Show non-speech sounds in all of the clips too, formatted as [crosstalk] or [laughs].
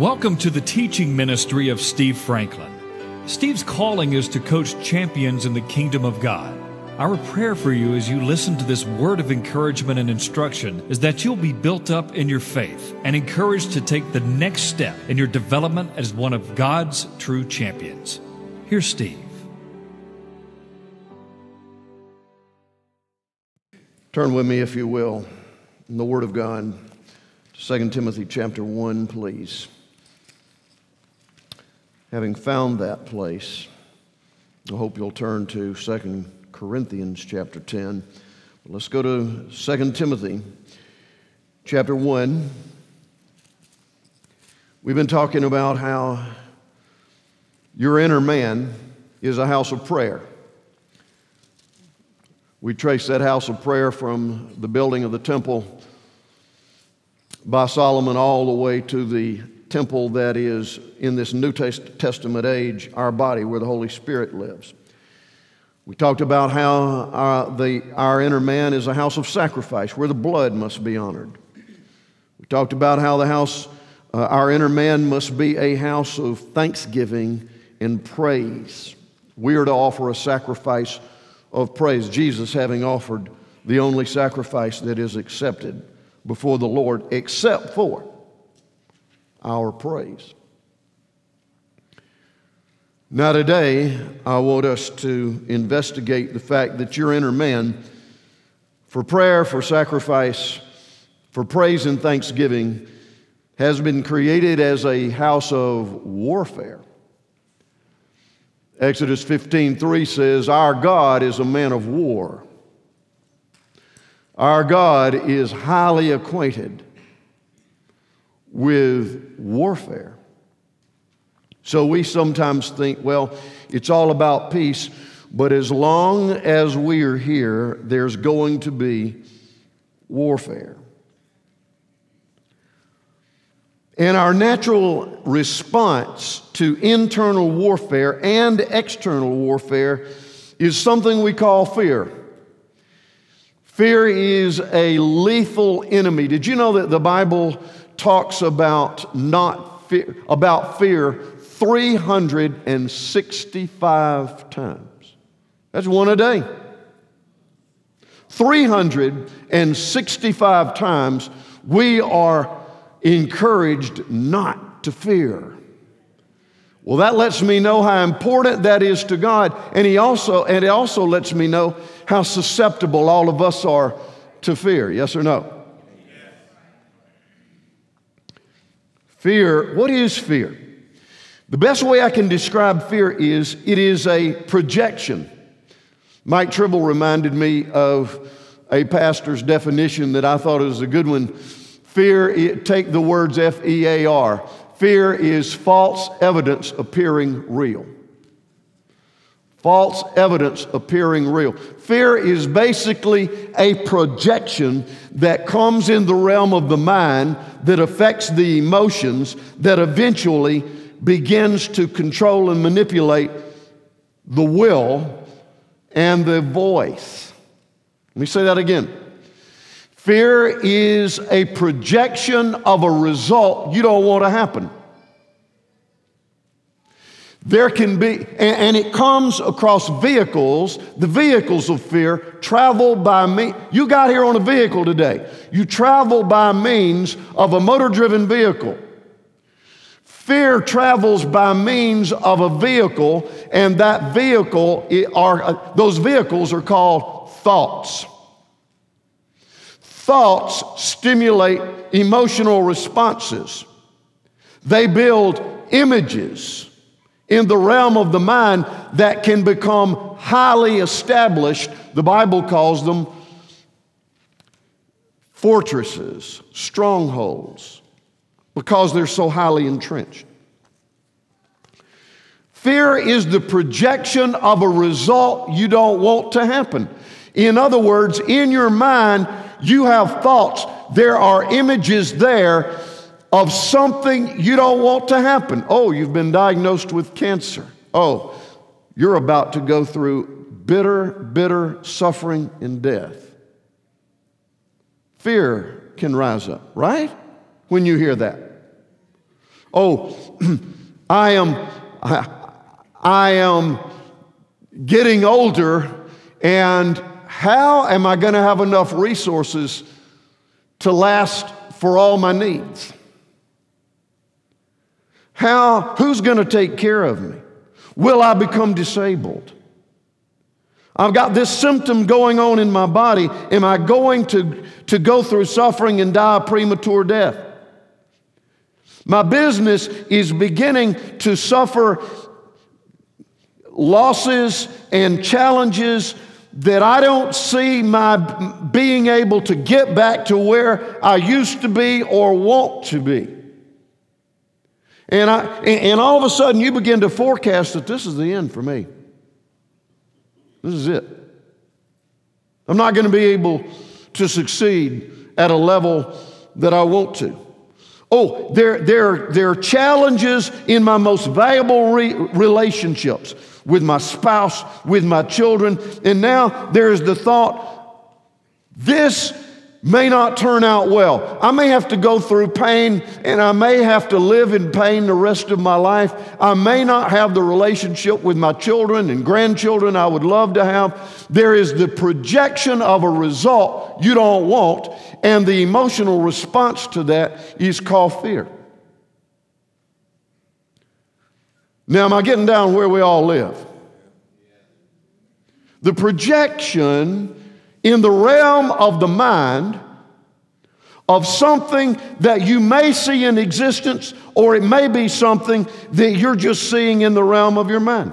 Welcome to the teaching ministry of Steve Franklin. Steve's calling is to coach champions in the kingdom of God. Our prayer for you as you listen to this word of encouragement and instruction is that you'll be built up in your faith and encouraged to take the next step in your development as one of God's true champions. Here's Steve. Turn with me, if you will, in the Word of God, 2 Timothy chapter 1, please. Having found that place, I hope you'll turn to 2 Corinthians chapter 10. Let's go to 2 Timothy chapter 1. We've been talking about how your inner man is a house of prayer. We trace that house of prayer from the building of the temple by Solomon all the way to the temple that is in this New Testament age, our body, where the Holy Spirit lives. We talked about how our, the, our inner man is a house of sacrifice, where the blood must be honored. We talked about how the house, uh, our inner man must be a house of thanksgiving and praise. We are to offer a sacrifice of praise, Jesus having offered the only sacrifice that is accepted before the Lord, except for our praise. Now, today, I want us to investigate the fact that your inner man, for prayer, for sacrifice, for praise and thanksgiving, has been created as a house of warfare. Exodus 15:3 says, "Our God is a man of war. Our God is highly acquainted with warfare. So we sometimes think, well, it's all about peace, but as long as we are here, there's going to be warfare. And our natural response to internal warfare and external warfare is something we call fear. Fear is a lethal enemy. Did you know that the Bible talks about not fear, about fear 365 times. That's one a day. 365 times we are encouraged not to fear. Well, that lets me know how important that is to God, and he also and it also lets me know how susceptible all of us are to fear. Yes or no? Fear, what is fear? The best way I can describe fear is it is a projection. Mike Tribble reminded me of a pastor's definition that I thought was a good one. Fear, take the words F E A R. Fear is false evidence appearing real. False evidence appearing real. Fear is basically a projection that comes in the realm of the mind that affects the emotions that eventually begins to control and manipulate the will and the voice. Let me say that again. Fear is a projection of a result you don't want to happen. There can be, and, it comes across vehicles. The vehicles of fear travel by me. You got here on a vehicle today. You travel by means of a motor driven vehicle. Fear travels by means of a vehicle, and that vehicle are, uh, those vehicles are called thoughts. Thoughts stimulate emotional responses. They build images in the realm of the mind that can become highly established. The Bible calls them fortresses, strongholds, because they're so highly entrenched. Fear is the projection of a result you don't want to happen. In other words, in your mind, you have thoughts. There are images there of something you don't want to happen. Oh, you've been diagnosed with cancer. Oh, you're about to go through bitter, bitter suffering and death. Fear can rise up, right? When you hear that. Oh, [clears throat] I am, I, [laughs] I am getting older, and how am I going to have enough resources to last for all my needs? How, who's going to take care of me? Will I become disabled? I've got this symptom going on in my body. Am I going to, to go through suffering and die a premature death? My business is beginning to suffer losses and challenges that I don't see my being able to get back to where I used to be or want to be. And, I, and all of a sudden, you begin to forecast that this is the end for me. This is it. I'm not going to be able to succeed at a level that I want to. Oh, there, there, there are challenges in my most valuable re- relationships with my spouse, with my children. And now there's the thought this may not turn out well. I may have to go through pain and I may have to live in pain the rest of my life. I may not have the relationship with my children and grandchildren I would love to have. There is the projection of a result you don't want, and the emotional response to that is called fear. Now, am I getting down where we all live? The projection in the realm of the mind of something that you may see in existence, or it may be something that you're just seeing in the realm of your mind.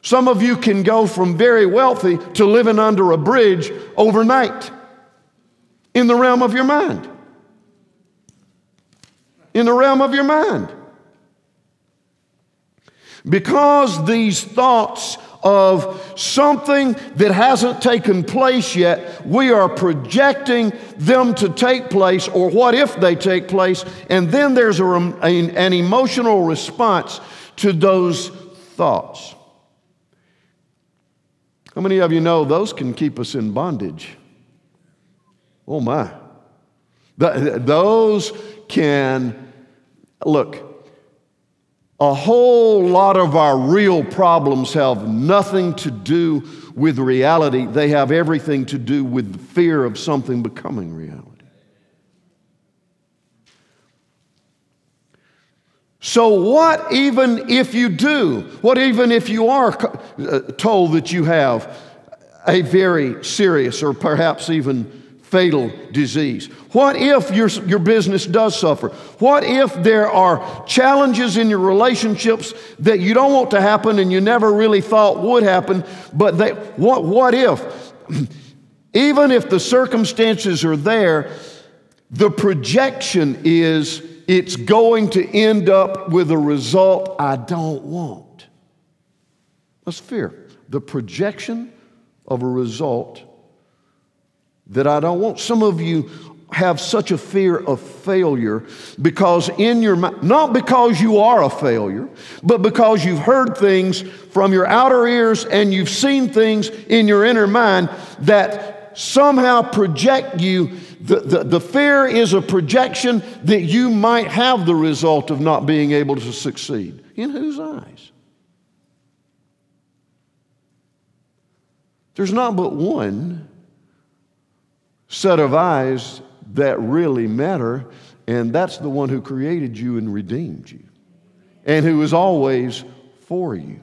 Some of you can go from very wealthy to living under a bridge overnight in the realm of your mind. In the realm of your mind. Because these thoughts of something that hasn't taken place yet. We are projecting them to take place, or what if they take place, and then there's a, an emotional response to those thoughts. How many of you know those can keep us in bondage? Oh my. Those can, look, a whole lot of our real problems have nothing to do with reality, they have everything to do with the fear of something becoming reality. So, what even if you do? What even if you are uh, told that you have a very serious or perhaps even fatal disease? What if your, your business does suffer? What if there are challenges in your relationships that you don't want to happen and you never really thought would happen, but they, what, what if? [clears throat] Even if the circumstances are there, the projection is it's going to end up with a result I don't want. That's fear. The projection of a result that I don't want. Some of you have such a fear of failure because in your mind, not because you are a failure, but because you've heard things from your outer ears and you've seen things in your inner mind that somehow project you. The, the, the fear is a projection that you might have the result of not being able to succeed. In whose eyes? There's not but one set of eyes that really matter, and that's the one who created you and redeemed you, and who is always for you.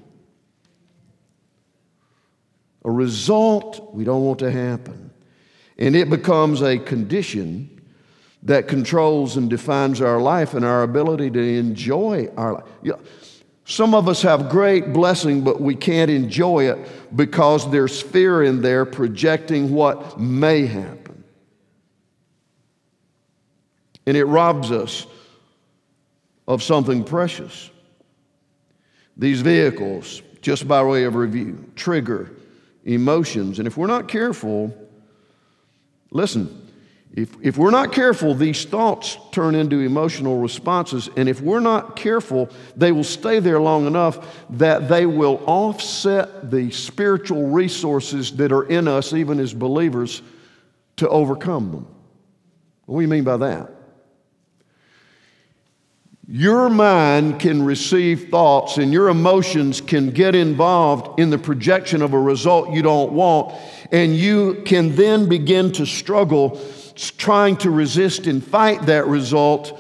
A result we don't want to happen, and it becomes a condition that controls and defines our life and our ability to enjoy our life. You know, some of us have great blessing, but we can't enjoy it because there's fear in there projecting what may happen. And it robs us of something precious. These vehicles, just by way of review, trigger emotions. And if we're not careful, listen, if, if we're not careful, these thoughts turn into emotional responses. And if we're not careful, they will stay there long enough that they will offset the spiritual resources that are in us, even as believers, to overcome them. What do you mean by that? Your mind can receive thoughts and your emotions can get involved in the projection of a result you don't want, and you can then begin to struggle trying to resist and fight that result.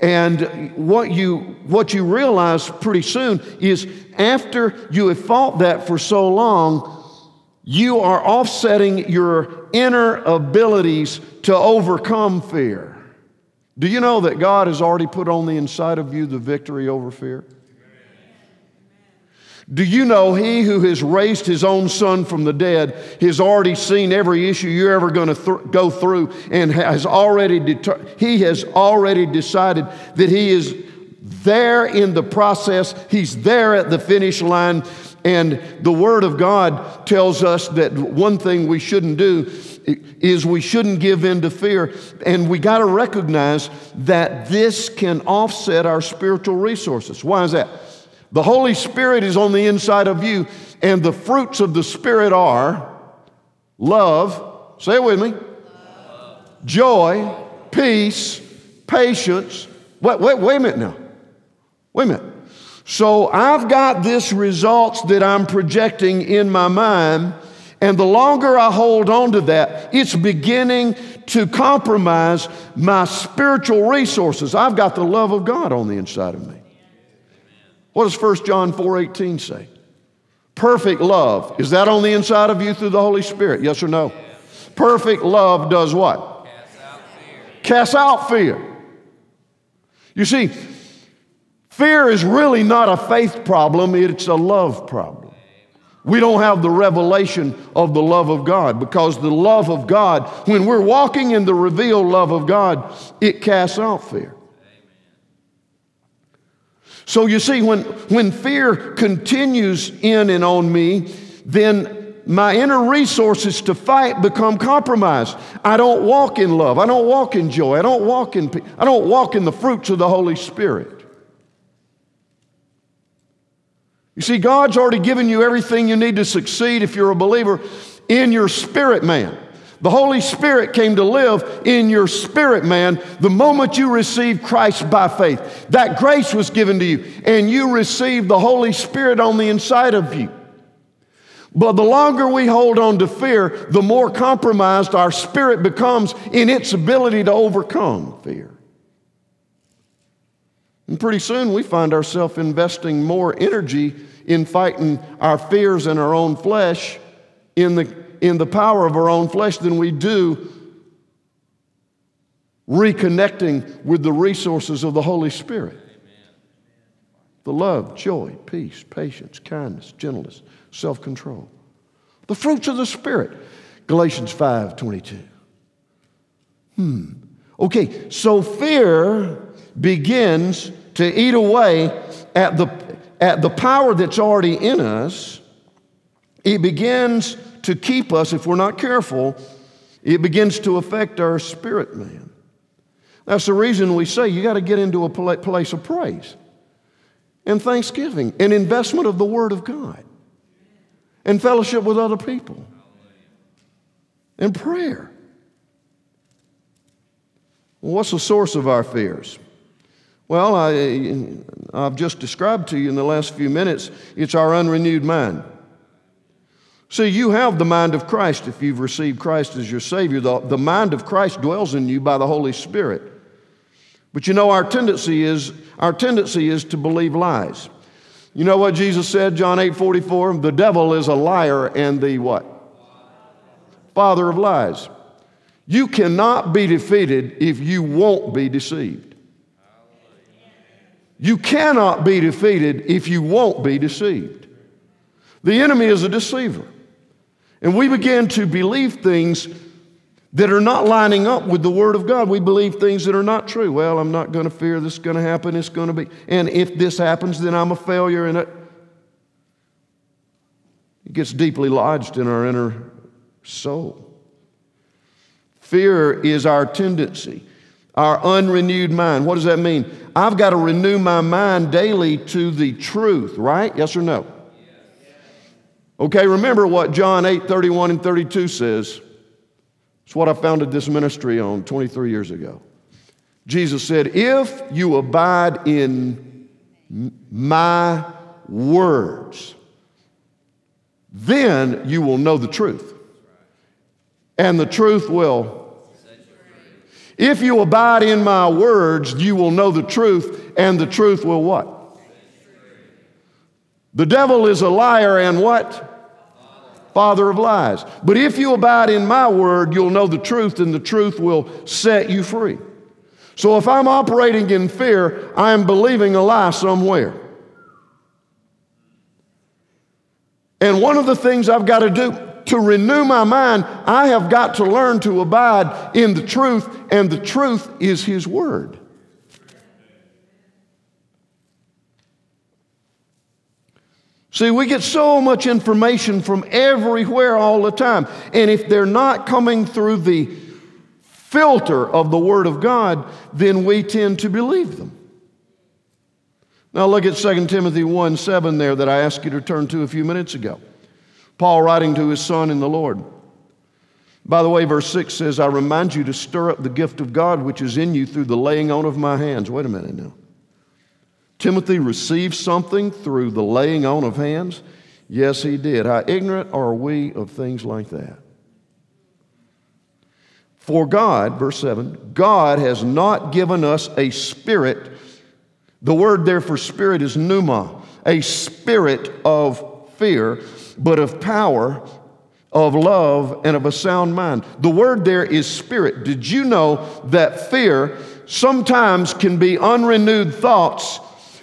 And what you, what you realize pretty soon is after you have fought that for so long, you are offsetting your inner abilities to overcome fear. Do you know that God has already put on the inside of you the victory over fear? Do you know he who has raised his own son from the dead has already seen every issue you're ever going to th- go through and has already deter- he has already decided that he is there in the process, he's there at the finish line and the word of God tells us that one thing we shouldn't do is we shouldn't give in to fear. And we got to recognize that this can offset our spiritual resources. Why is that? The Holy Spirit is on the inside of you, and the fruits of the Spirit are love, say it with me, joy, peace, patience. Wait, wait, wait a minute now. Wait a minute. So I've got this results that I'm projecting in my mind and the longer I hold on to that, it's beginning to compromise my spiritual resources. I've got the love of God on the inside of me. What does 1 John 4:18 say? Perfect love. Is that on the inside of you through the Holy Spirit? Yes or no? Perfect love does what? Cast out fear. Cast out fear. You see, fear is really not a faith problem, it's a love problem. We don't have the revelation of the love of God because the love of God, when we're walking in the revealed love of God, it casts out fear. So you see, when, when fear continues in and on me, then my inner resources to fight become compromised. I don't walk in love. I don't walk in joy. I don't walk in I don't walk in the fruits of the Holy Spirit. You see, God's already given you everything you need to succeed if you're a believer in your spirit man. The Holy Spirit came to live in your spirit man the moment you received Christ by faith. That grace was given to you, and you received the Holy Spirit on the inside of you. But the longer we hold on to fear, the more compromised our spirit becomes in its ability to overcome fear. And pretty soon we find ourselves investing more energy in fighting our fears and our own flesh in the, in the power of our own flesh than we do reconnecting with the resources of the Holy Spirit. The love, joy, peace, patience, kindness, gentleness, self control. The fruits of the Spirit. Galatians 5 22. Hmm. Okay, so fear begins to eat away at the, at the power that's already in us, it begins to keep us, if we're not careful, it begins to affect our spirit man. That's the reason we say you got to get into a place of praise and thanksgiving and investment of the Word of God and fellowship with other people and prayer. What's the source of our fears? Well, I, I've just described to you in the last few minutes, it's our unrenewed mind. See, you have the mind of Christ if you've received Christ as your Savior. The, the mind of Christ dwells in you by the Holy Spirit. But you know, our tendency is our tendency is to believe lies. You know what Jesus said, John 8 44? The devil is a liar and the what? Father of lies. You cannot be defeated if you won't be deceived. You cannot be defeated if you won't be deceived. The enemy is a deceiver. And we begin to believe things that are not lining up with the Word of God. We believe things that are not true. Well, I'm not going to fear this is going to happen. It's going to be. And if this happens, then I'm a failure. And it, it gets deeply lodged in our inner soul. Fear is our tendency our unrenewed mind. What does that mean? I've got to renew my mind daily to the truth, right? Yes or no? Okay, remember what John 8 31 and 32 says. It's what I founded this ministry on 23 years ago. Jesus said, If you abide in my words, then you will know the truth. And the truth will. If you abide in my words, you will know the truth, and the truth will what? The devil is a liar and what? Father of lies. But if you abide in my word, you'll know the truth, and the truth will set you free. So if I'm operating in fear, I am believing a lie somewhere. And one of the things I've got to do to renew my mind, I have got to learn to abide in the truth, and the truth is His Word. See, we get so much information from everywhere all the time. And if they're not coming through the filter of the Word of God, then we tend to believe them. Now look at 2 Timothy 1 7 there that I asked you to turn to a few minutes ago. Paul writing to his son in the Lord. By the way, verse 6 says, I remind you to stir up the gift of God which is in you through the laying on of my hands. Wait a minute now. Timothy received something through the laying on of hands? Yes, he did. How ignorant are we of things like that? For God, verse 7, God has not given us a spirit. The word there for spirit is pneuma, a spirit of fear, but of power, of love, and of a sound mind. The word there is spirit. Did you know that fear sometimes can be unrenewed thoughts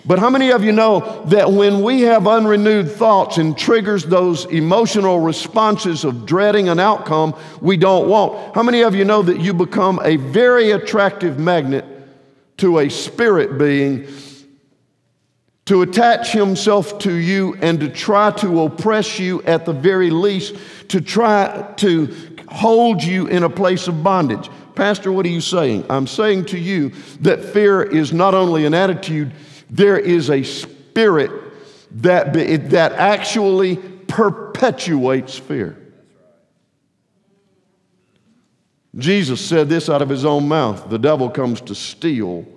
but how many of you know that when we have unrenewed thoughts and triggers those emotional responses of dreading an outcome we don't want? How many of you know that you become a very attractive magnet to a spirit being to attach himself to you and to try to oppress you at the very least, to try to hold you in a place of bondage? Pastor, what are you saying? I'm saying to you that fear is not only an attitude, there is a spirit that, that actually perpetuates fear. Jesus said this out of his own mouth the devil comes to steal,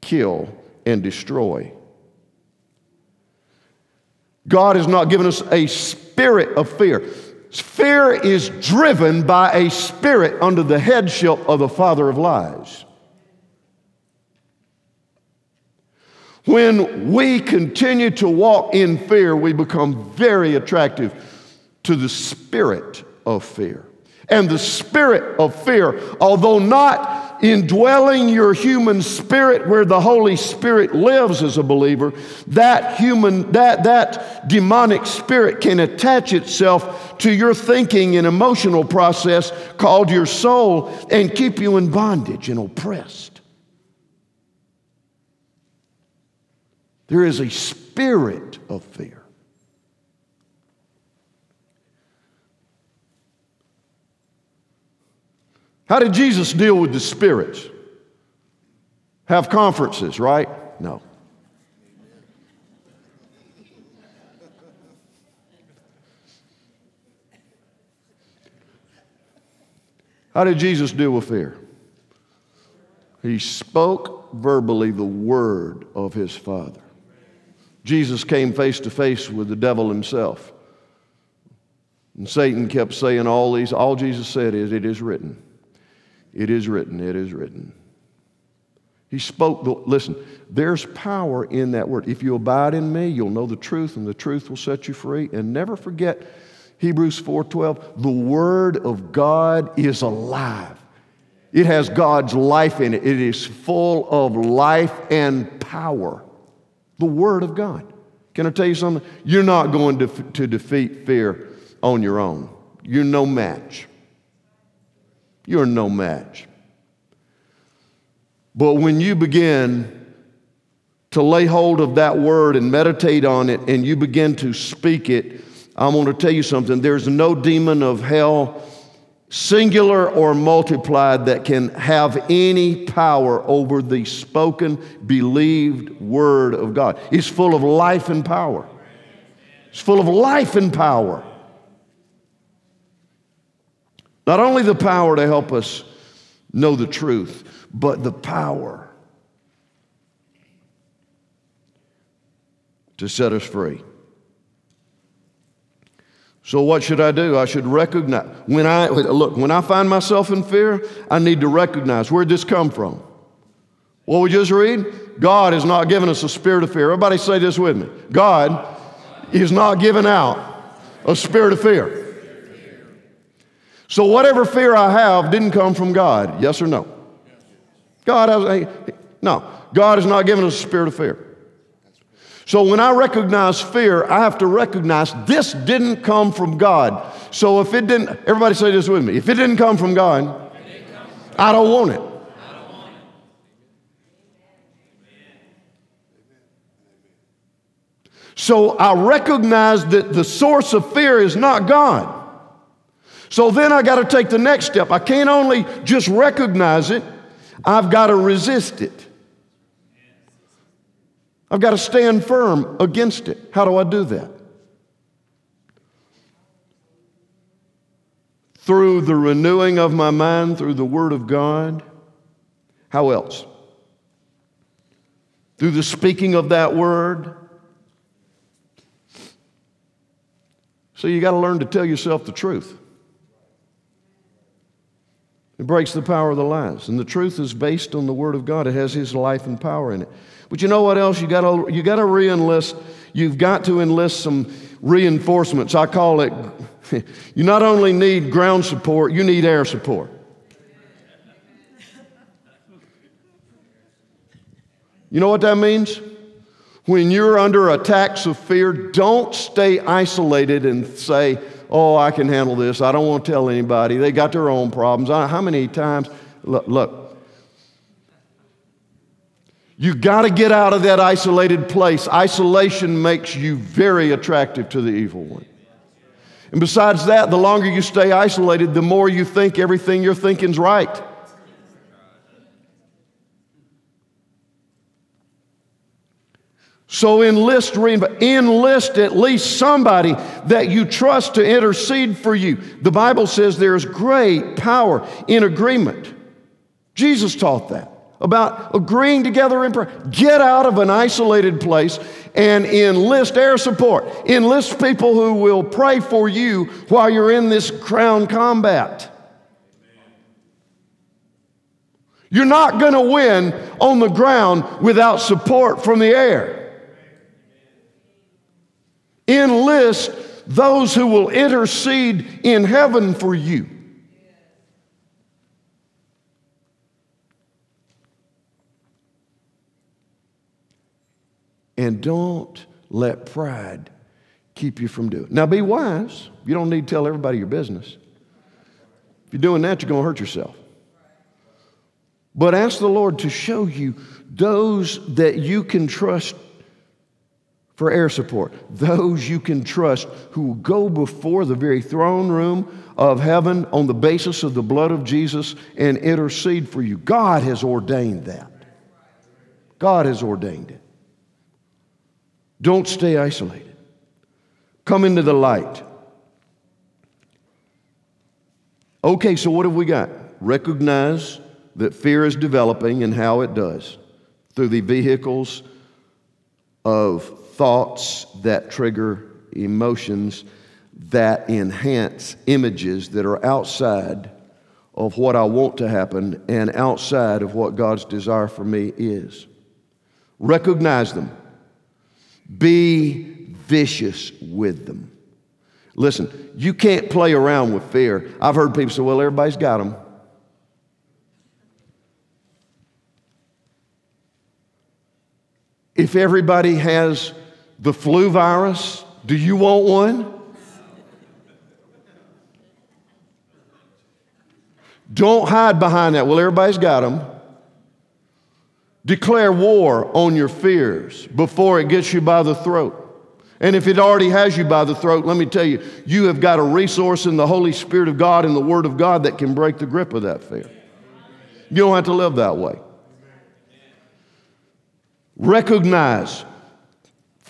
kill, and destroy. God has not given us a spirit of fear. Fear is driven by a spirit under the headship of the father of lies. When we continue to walk in fear, we become very attractive to the spirit of fear. And the spirit of fear, although not indwelling your human spirit where the Holy Spirit lives as a believer, that human, that, that demonic spirit can attach itself to your thinking and emotional process called your soul and keep you in bondage and oppressed. There is a spirit of fear. How did Jesus deal with the spirits? Have conferences, right? No. How did Jesus deal with fear? He spoke verbally the word of his Father. Jesus came face to face with the devil himself. And Satan kept saying all these, all Jesus said is, It is written. It is written. It is written. He spoke, the, listen, there's power in that word. If you abide in me, you'll know the truth, and the truth will set you free. And never forget Hebrews 4:12, the word of God is alive. It has God's life in it. It is full of life and power. The Word of God. Can I tell you something? You're not going to, to defeat fear on your own. You're no match. You're no match. But when you begin to lay hold of that word and meditate on it and you begin to speak it, I'm going to tell you something. There's no demon of hell singular or multiplied, that can have any power over the spoken, believed word of God. It's full of life and power. It's full of life and power. Not only the power to help us know the truth, but the power to set us free. So, what should I do? I should recognize. When I, look, when I find myself in fear, I need to recognize where'd this come from? What we just read? God has not given us a spirit of fear. Everybody say this with me. God is not giving out a spirit of fear. So, whatever fear I have didn't come from God. Yes or no? God has, no. God has not given us a spirit of fear. So when I recognize fear, I have to recognize this didn't come from God. So if it didn't, everybody say this with me. If it didn't come from God, I don't want it. So I recognize that the source of fear is not God. So then I got to take the next step. I can't only just recognize it, I've got to resist it. I've got to stand firm against it. How do I do that? Through the renewing of my mind, through the Word of God. How else? Through the speaking of that Word. So you got to learn to tell yourself the truth. It breaks the power of the lies. And the truth is based on the Word of God, it has His life and power in it. But you know what else? You got you got to re enlist, you've got to enlist some reinforcements. I call it, [laughs] you not only need ground support, you need air support. You know what that means? When you're under attacks of fear, don't stay isolated and say, Oh, I can handle this. I don't want to tell anybody. They got their own problems. How many times? Look, look you got to get out of that isolated place. Isolation makes you very attractive to the evil one. And besides that, the longer you stay isolated, the more you think everything you're thinking's right. So enlist, enlist at least somebody that you trust to intercede for you. The Bible says there's great power in agreement. Jesus taught that about agreeing together in prayer. Get out of an isolated place and enlist air support. Enlist people who will pray for you while you're in this crown combat. You're not going to win on the ground without support from the air. Enlist those who will intercede in heaven for you. And don't let pride keep you from doing it. Now, be wise. You don't need to tell everybody your business. If you're doing that, you're going to hurt yourself. But ask the Lord to show you those that you can trust for air support, those you can trust who go before the very throne room of heaven on the basis of the blood of Jesus and intercede for you. God has ordained that. God has ordained it. Don't stay isolated. Come into the light. Okay, so what have we got? Recognize that fear is developing and how it does through the vehicles of thoughts that trigger emotions that enhance images that are outside of what I want to happen and outside of what God's desire for me is. Recognize them. Be vicious with them. Listen, you can't play around with fear. I've heard people say, well, everybody's got them. If everybody has the flu virus, do you want one? Don't hide behind that. Well, everybody's got them. Declare war on your fears before it gets you by the throat. And if it already has you by the throat, let me tell you, you have got a resource in the Holy Spirit of God and the Word of God that can break the grip of that fear. You don't have to live that way. Recognize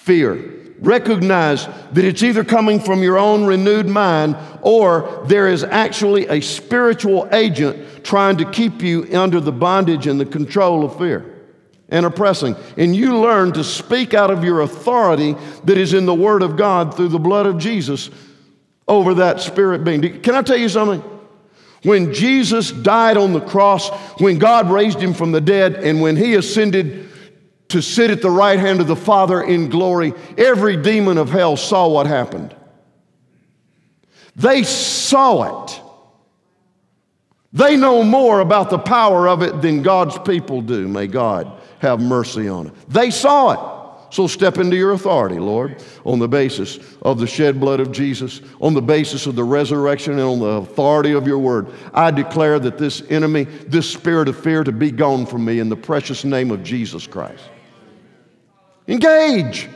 fear, recognize that it's either coming from your own renewed mind or there is actually a spiritual agent trying to keep you under the bondage and the control of fear and oppressing. And you learn to speak out of your authority that is in the Word of God through the blood of Jesus over that spirit being. Can I tell you something? When Jesus died on the cross, when God raised him from the dead, and when he ascended to sit at the right hand of the Father in glory, every demon of hell saw what happened. They saw it. They know more about the power of it than God's people do. May God have mercy on it. They saw it. So step into your authority, Lord, on the basis of the shed blood of Jesus, on the basis of the resurrection, and on the authority of your word. I declare that this enemy, this spirit of fear, to be gone from me in the precious name of Jesus Christ. Engage.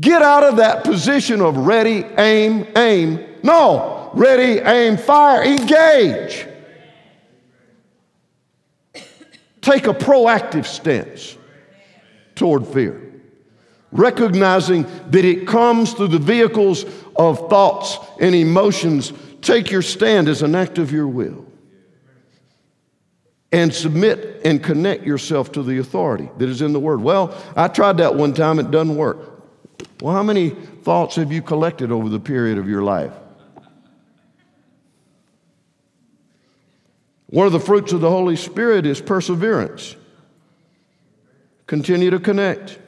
Get out of that position of ready, aim, aim. No, ready, aim, fire. Engage. Take a proactive stance toward fear. Recognizing that it comes through the vehicles of thoughts and emotions, take your stand as an act of your will. And submit and connect yourself to the authority that is in the Word. Well, I tried that one time, it doesn't work. Well, how many thoughts have you collected over the period of your life? One of the fruits of the Holy Spirit is perseverance. Continue to connect.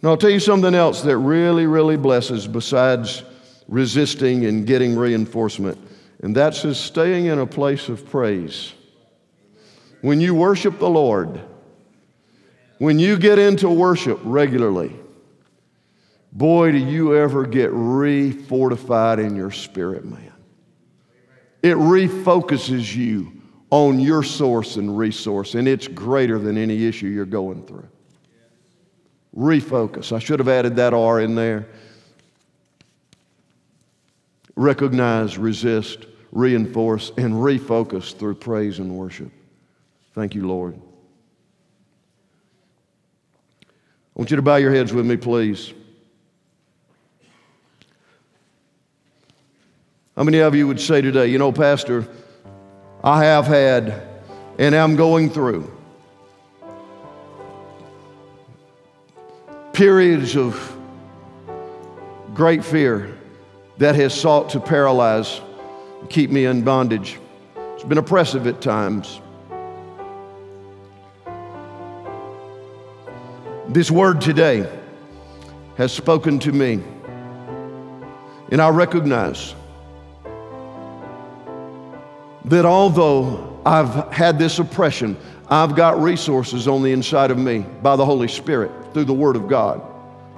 Now, I'll tell you something else that really, really blesses besides resisting and getting reinforcement, and that's just staying in a place of praise. When you worship the Lord, when you get into worship regularly, boy, do you ever get refortified in your spirit, man. It refocuses you on your source and resource, and it's greater than any issue you're going through. Refocus. I should have added that R in there. Recognize, resist, reinforce, and refocus through praise and worship. Thank you, Lord. I want you to bow your heads with me, please. How many of you would say today, you know, Pastor, I have had and am going through periods of great fear that has sought to paralyze, keep me in bondage. It's been oppressive at times. This word today has spoken to me, and I recognize that although I've had this oppression, I've got resources on the inside of me by the Holy Spirit through the Word of God,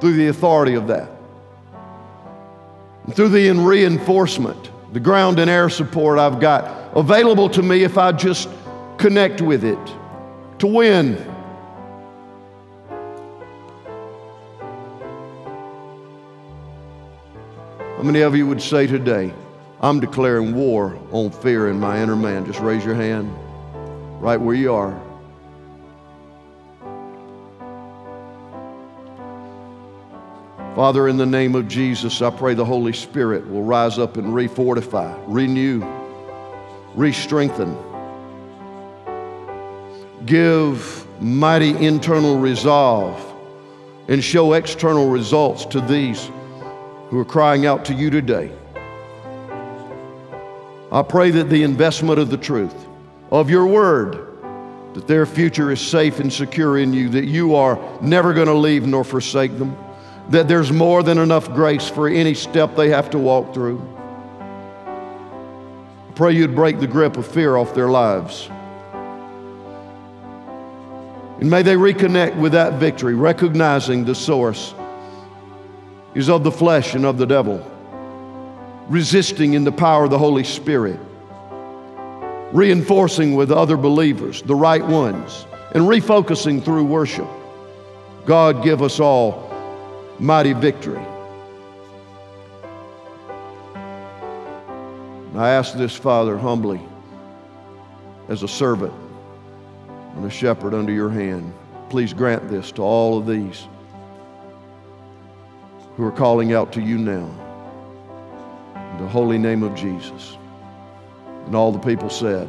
through the authority of that, through the reinforcement, the ground and air support I've got available to me if I just connect with it to win. How many of you would say today, I'm declaring war on fear in my inner man. Just raise your hand right where you are. Father, in the name of Jesus, I pray the Holy Spirit will rise up and refortify, renew, re strengthen, give mighty internal resolve, and show external results to these who are crying out to you today. I pray that the investment of the truth, of your word, that their future is safe and secure in you, that you are never going to leave nor forsake them, that there's more than enough grace for any step they have to walk through. I pray you'd break the grip of fear off their lives. And may they reconnect with that victory, recognizing the source is of the flesh and of the devil resisting in the power of the Holy Spirit, reinforcing with other believers, the right ones, and refocusing through worship. God give us all mighty victory. And I ask this, Father, humbly, as a servant and a shepherd under your hand, please grant this to all of these who are calling out to you now. In the holy name of Jesus. And all the people said,